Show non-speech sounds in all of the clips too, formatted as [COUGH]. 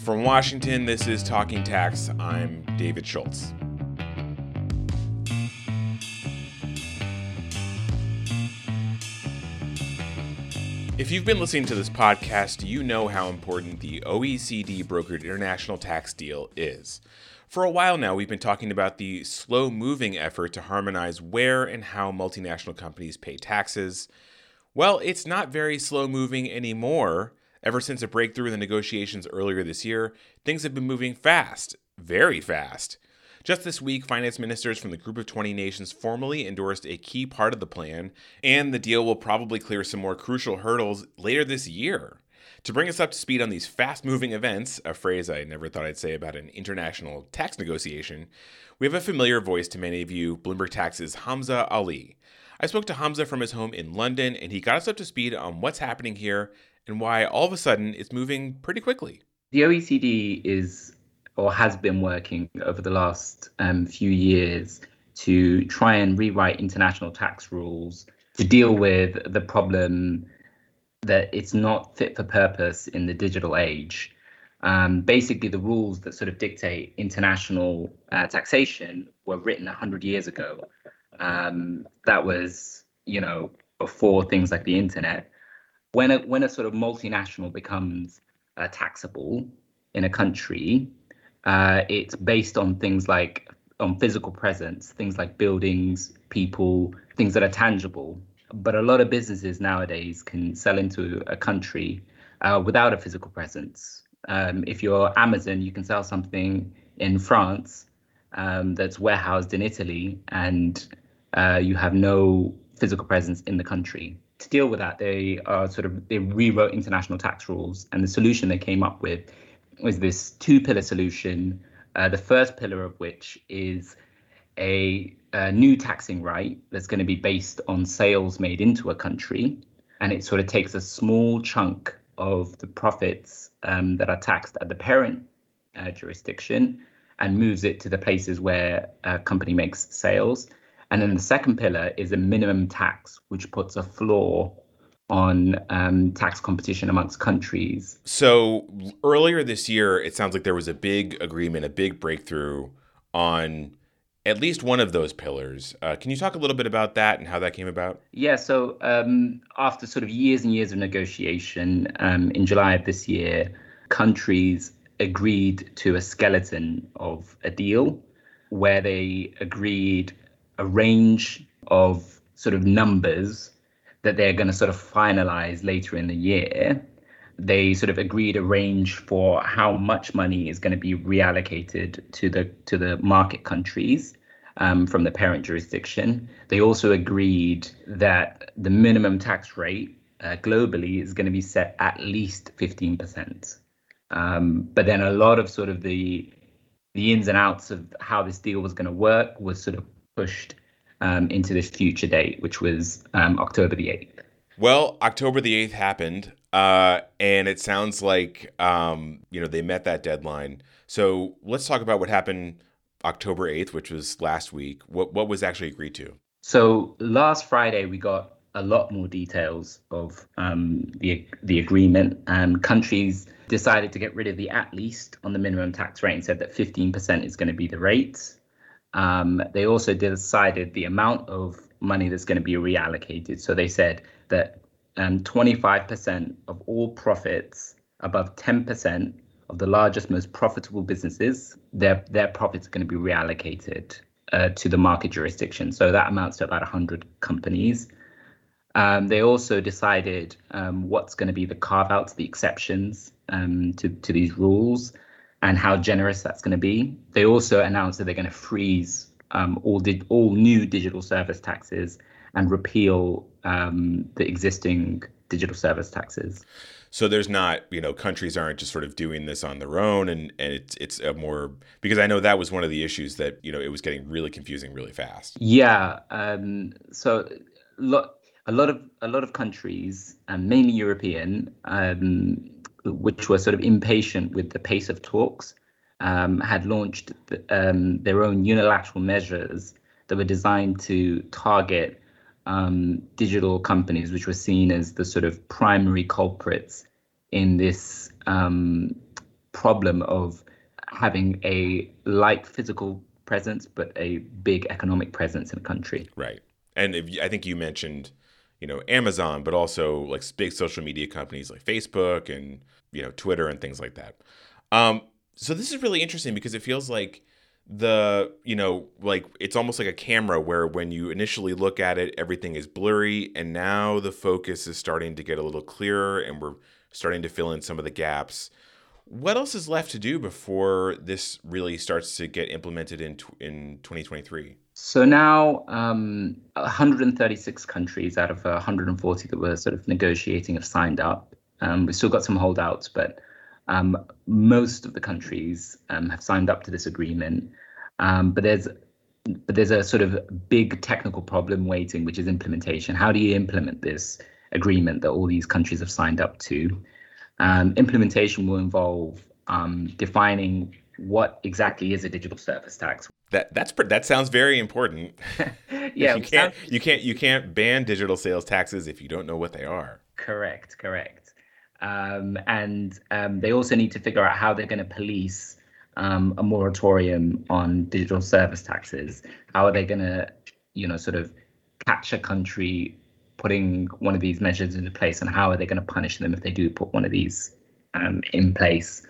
From Washington, this is Talking Tax. I'm David Schultz. If you've been listening to this podcast, you know how important the OECD brokered international tax deal is. For a while now, we've been talking about the slow moving effort to harmonize where and how multinational companies pay taxes. Well, it's not very slow moving anymore. Ever since a breakthrough in the negotiations earlier this year, things have been moving fast, very fast. Just this week, finance ministers from the Group of 20 nations formally endorsed a key part of the plan, and the deal will probably clear some more crucial hurdles later this year. To bring us up to speed on these fast moving events, a phrase I never thought I'd say about an international tax negotiation, we have a familiar voice to many of you Bloomberg Tax's Hamza Ali. I spoke to Hamza from his home in London, and he got us up to speed on what's happening here and why all of a sudden it's moving pretty quickly. The OECD is or has been working over the last um, few years to try and rewrite international tax rules to deal with the problem that it's not fit for purpose in the digital age. Um, basically, the rules that sort of dictate international uh, taxation were written 100 years ago. Um, that was, you know, before things like the internet when a when a sort of multinational becomes uh, taxable in a country, uh, it's based on things like on physical presence, things like buildings, people, things that are tangible. But a lot of businesses nowadays can sell into a country uh, without a physical presence. Um, if you're Amazon, you can sell something in France um, that's warehoused in Italy, and uh, you have no physical presence in the country to deal with that, they uh, sort of they rewrote international tax rules, and the solution they came up with was this two-pillar solution. Uh, the first pillar of which is a, a new taxing right that's going to be based on sales made into a country, and it sort of takes a small chunk of the profits um, that are taxed at the parent uh, jurisdiction and moves it to the places where a company makes sales and then the second pillar is a minimum tax, which puts a floor on um, tax competition amongst countries. So earlier this year, it sounds like there was a big agreement, a big breakthrough on at least one of those pillars. Uh, can you talk a little bit about that and how that came about? Yeah, so um, after sort of years and years of negotiation, um, in July of this year, countries agreed to a skeleton of a deal where they agreed a range of sort of numbers that they're going to sort of finalize later in the year. They sort of agreed a range for how much money is going to be reallocated to the to the market countries um, from the parent jurisdiction. They also agreed that the minimum tax rate uh, globally is going to be set at least 15%. Um, but then a lot of sort of the the ins and outs of how this deal was going to work was sort of pushed um, into this future date, which was um, October the 8th. Well, October the 8th happened, uh, and it sounds like, um, you know, they met that deadline. So let's talk about what happened October 8th, which was last week. What, what was actually agreed to? So last Friday, we got a lot more details of um, the the agreement, and countries decided to get rid of the at least on the minimum tax rate and said that 15% is going to be the rate. Um, they also decided the amount of money that's going to be reallocated. So they said that um, 25% of all profits above 10% of the largest, most profitable businesses, their their profits are going to be reallocated uh, to the market jurisdiction. So that amounts to about 100 companies. Um, they also decided um, what's going to be the carve outs, the exceptions um, to, to these rules and how generous that's going to be. They also announced that they're going to freeze um, all di- all new digital service taxes and repeal um, the existing digital service taxes. So there's not, you know, countries aren't just sort of doing this on their own, and and it's it's a more because I know that was one of the issues that you know it was getting really confusing really fast. Yeah. Um, so lo- a lot of a lot of countries, um, mainly European, um, which were sort of impatient with the pace of talks, um, had launched um, their own unilateral measures that were designed to target um, digital companies, which were seen as the sort of primary culprits in this um, problem of having a light physical presence but a big economic presence in a country. Right. And if, I think you mentioned, you know, Amazon, but also like big social media companies like Facebook and you know Twitter and things like that. Um, so this is really interesting because it feels like the you know like it's almost like a camera where when you initially look at it everything is blurry and now the focus is starting to get a little clearer and we're starting to fill in some of the gaps what else is left to do before this really starts to get implemented in in 2023 so now um, 136 countries out of 140 that were sort of negotiating have signed up um, we've still got some holdouts but um, most of the countries um, have signed up to this agreement, um, but there's but there's a sort of big technical problem waiting, which is implementation. How do you implement this agreement that all these countries have signed up to? Um, implementation will involve um, defining what exactly is a digital service tax. That that's that sounds very important. [LAUGHS] yeah, you can't you can't you can't ban digital sales taxes if you don't know what they are. Correct, correct. Um, and um, they also need to figure out how they're going to police um, a moratorium on digital service taxes. How are they going to, you know, sort of catch a country putting one of these measures into place, and how are they going to punish them if they do put one of these um, in place?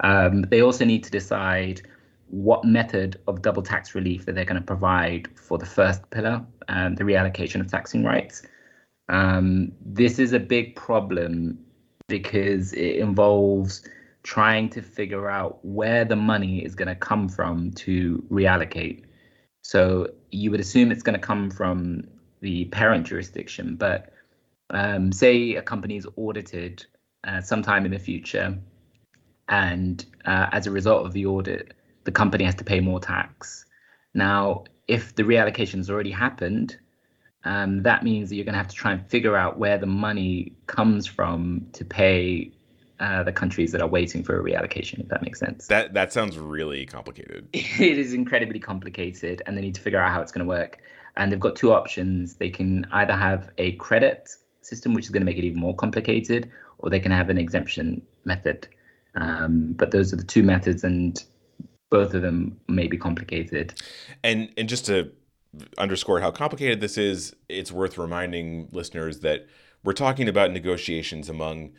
Um, they also need to decide what method of double tax relief that they're going to provide for the first pillar, um, the reallocation of taxing rights. Um, this is a big problem because it involves trying to figure out where the money is going to come from to reallocate. So you would assume it's going to come from the parent jurisdiction, but um, say a company is audited uh, sometime in the future, and uh, as a result of the audit, the company has to pay more tax. Now, if the reallocation has already happened, um, that means that you're going to have to try and figure out where the money comes from to pay uh, the countries that are waiting for a reallocation, if that makes sense. That that sounds really complicated. [LAUGHS] it is incredibly complicated, and they need to figure out how it's going to work. And they've got two options. They can either have a credit system, which is going to make it even more complicated, or they can have an exemption method. Um, but those are the two methods, and both of them may be complicated. And and just to underscore how complicated this is, it's worth reminding listeners that we're talking about negotiations among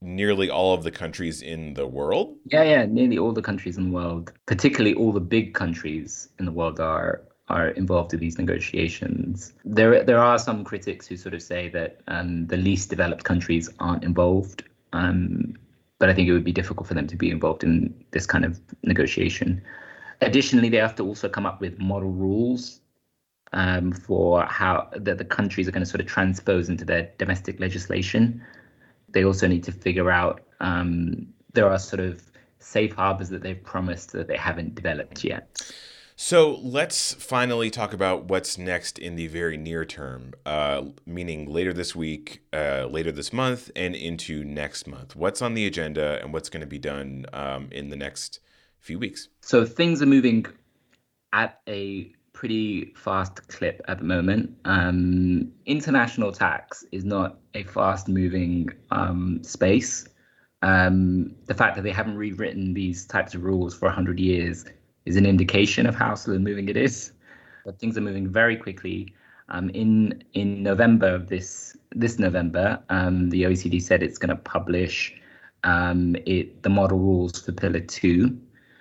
nearly all of the countries in the world. Yeah, yeah, nearly all the countries in the world, particularly all the big countries in the world are are involved in these negotiations. There there are some critics who sort of say that um, the least developed countries aren't involved. Um, but I think it would be difficult for them to be involved in this kind of negotiation. Additionally, they have to also come up with model rules um, for how that the countries are going to sort of transpose into their domestic legislation. They also need to figure out um, there are sort of safe harbors that they've promised that they haven't developed yet. So let's finally talk about what's next in the very near term, uh, meaning later this week, uh, later this month, and into next month. What's on the agenda and what's going to be done um, in the next few weeks? So things are moving at a pretty fast clip at the moment. Um, international tax is not a fast moving um, space. Um, the fact that they haven't rewritten these types of rules for 100 years is an indication of how slow moving it is. But things are moving very quickly. Um, in in November of this this November, um, the OECD said it's going to publish um, it the model rules for Pillar Two,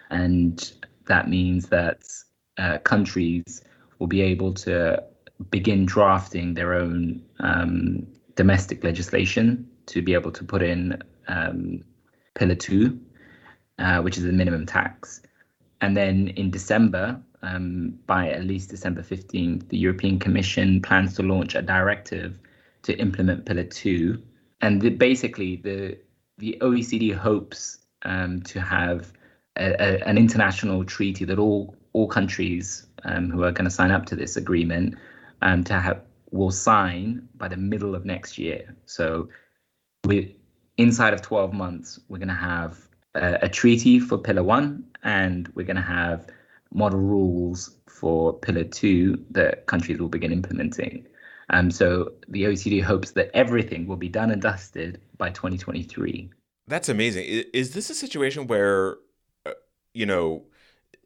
and that means that uh, countries will be able to begin drafting their own um, domestic legislation to be able to put in um, Pillar 2, uh, which is the minimum tax. And then in December, um, by at least December 15th, the European Commission plans to launch a directive to implement Pillar 2. And the, basically, the, the OECD hopes um, to have a, a, an international treaty that all all countries um, who are going to sign up to this agreement um, to have will sign by the middle of next year. So we inside of 12 months, we're going to have a, treaty for Pillar One, and we're going to have model rules for Pillar Two that countries will begin implementing. Um, so the OECD hopes that everything will be done and dusted by 2023. That's amazing. Is this a situation where, uh, you know,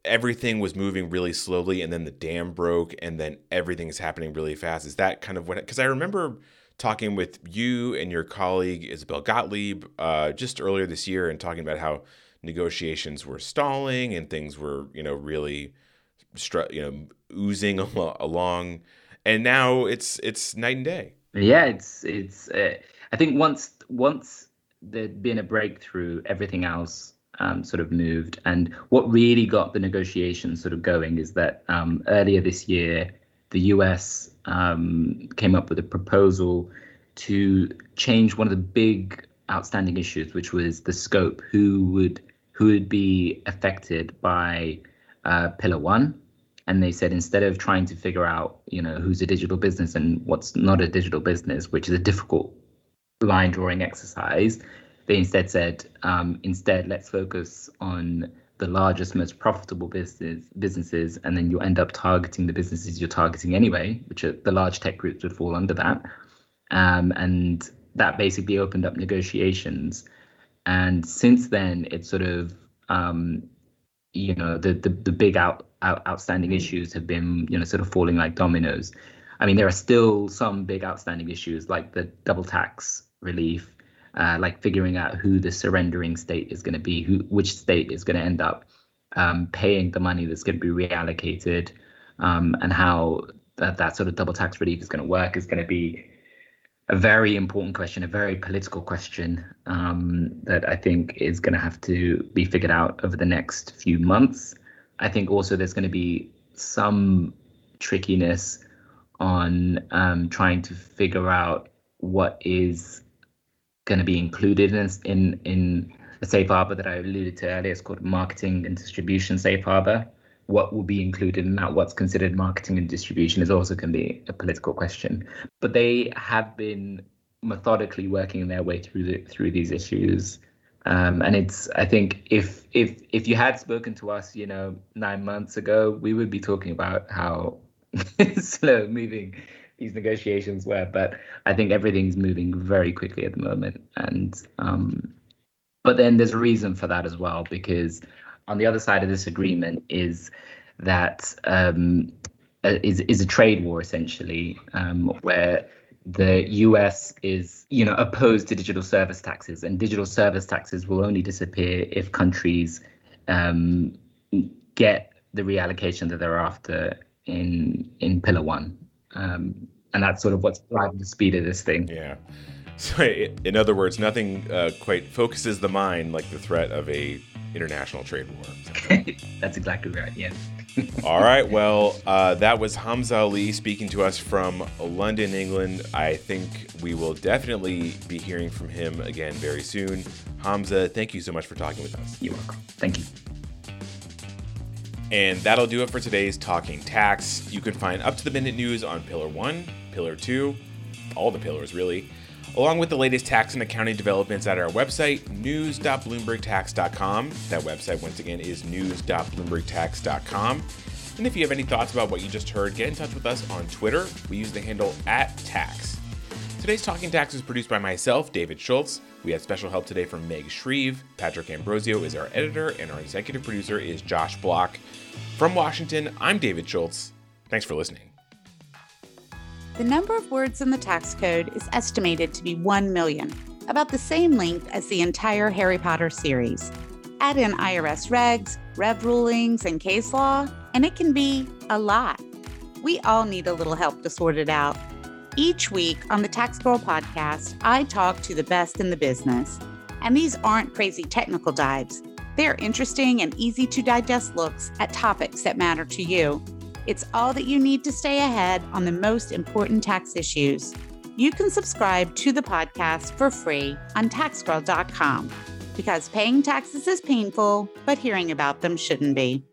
everything was moving really slowly and then the dam broke and then everything is happening really fast? Is that kind of what? Because I remember talking with you and your colleague Isabel Gottlieb uh, just earlier this year and talking about how negotiations were stalling and things were, you know, really, you know, oozing [LAUGHS] along. And now it's it's night and day. Yeah, it's it's. Uh, I think once once there'd been a breakthrough, everything else um, sort of moved. And what really got the negotiations sort of going is that um, earlier this year, the US um, came up with a proposal to change one of the big outstanding issues, which was the scope, who would who would be affected by uh, Pillar One. And they said instead of trying to figure out, you know, who's a digital business and what's not a digital business, which is a difficult line drawing exercise, they instead said, um, instead, let's focus on the largest, most profitable business businesses, and then you end up targeting the businesses you're targeting anyway, which are the large tech groups would fall under that. Um, and that basically opened up negotiations. And since then, it's sort of um, you know the, the the big out, out outstanding issues have been you know sort of falling like dominoes. I mean, there are still some big outstanding issues like the double tax relief uh, like figuring out who the surrendering state is going to be, who which state is going to end up um, paying the money that's going to be reallocated, um, and how that, that sort of double tax relief is going to work is going to be a very important question, a very political question um, that I think is going to have to be figured out over the next few months. I think also there's going to be some trickiness on um, trying to figure out what is going to be included in in in a safe harbor that I alluded to earlier. It's called marketing and distribution safe harbor. What will be included in that? What's considered marketing and distribution is also going to be a political question. But they have been methodically working their way through the, through these issues. Um, and it's I think if if if you had spoken to us, you know, nine months ago, we would be talking about how [LAUGHS] slow moving these negotiations were. But I think everything's moving very quickly at the moment, and um, but then there's a reason for that as well because on the other side of this agreement is that um, is is a trade war essentially um, where the US is, you know, opposed to digital service taxes, and digital service taxes will only disappear if countries um, get the reallocation that they're after in in Pillar One. Um, and that's sort of what's driving the speed of this thing. Yeah. So, in other words, nothing uh, quite focuses the mind like the threat of a international trade war. [LAUGHS] that's exactly right. Yeah. [LAUGHS] All right. Well, uh, that was Hamza Ali speaking to us from London, England. I think we will definitely be hearing from him again very soon. Hamza, thank you so much for talking with us. You're welcome. Thank you. And that'll do it for today's Talking Tax. You can find up to the minute news on Pillar 1, Pillar 2, all the pillars really, along with the latest tax and accounting developments at our website, news.bloombergtax.com. That website, once again, is news.bloombergtax.com. And if you have any thoughts about what you just heard, get in touch with us on Twitter. We use the handle at tax. Today's Talking Tax is produced by myself, David Schultz. We had special help today from Meg Shreve. Patrick Ambrosio is our editor, and our executive producer is Josh Block. From Washington, I'm David Schultz. Thanks for listening. The number of words in the tax code is estimated to be 1 million, about the same length as the entire Harry Potter series. Add in IRS regs, rev rulings, and case law, and it can be a lot. We all need a little help to sort it out. Each week on the Tax Girl podcast, I talk to the best in the business. And these aren't crazy technical dives, they're interesting and easy to digest looks at topics that matter to you. It's all that you need to stay ahead on the most important tax issues. You can subscribe to the podcast for free on taxgirl.com because paying taxes is painful, but hearing about them shouldn't be.